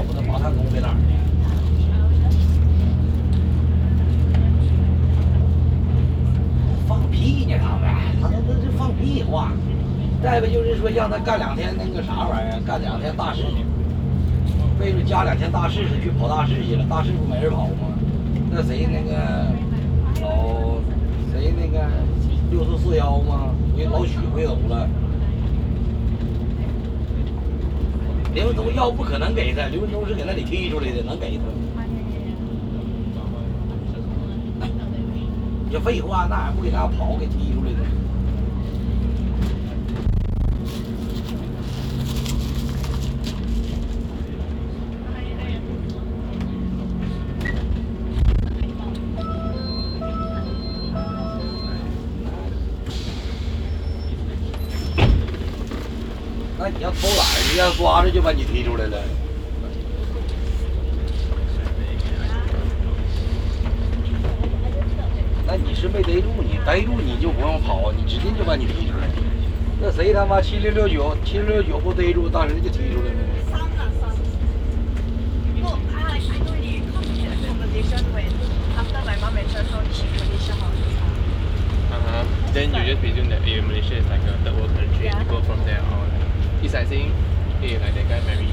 下午的八探宫在哪儿呢？放屁呢，他们，他们这是放屁话。再不就是说让他干两天那个啥玩意儿，干两天大事去。为了加两天大事是去跑大事去了，大事不没人跑吗？那谁那个老谁那个六四四幺吗？回老许回头了。刘文东要不可能给他，刘文东是搁那里踢出来的，能给他？这废话，那还不给他跑给踢出来的？那你要偷懒，人家抓着就把你踢出来了。那你是没逮住，你逮住你就不用跑，你直接就把你踢出来。那谁他妈七六六九七六六九不逮住，当时就踢出来了。三啊三。No, I I told you come to the accommodation when after my mom and dad how she Malaysia house. Uh-huh. Then you just presume that eh, Malaysia is like a third world country and Yeah. you go from there on. 一闪星，可以来点干 Mary。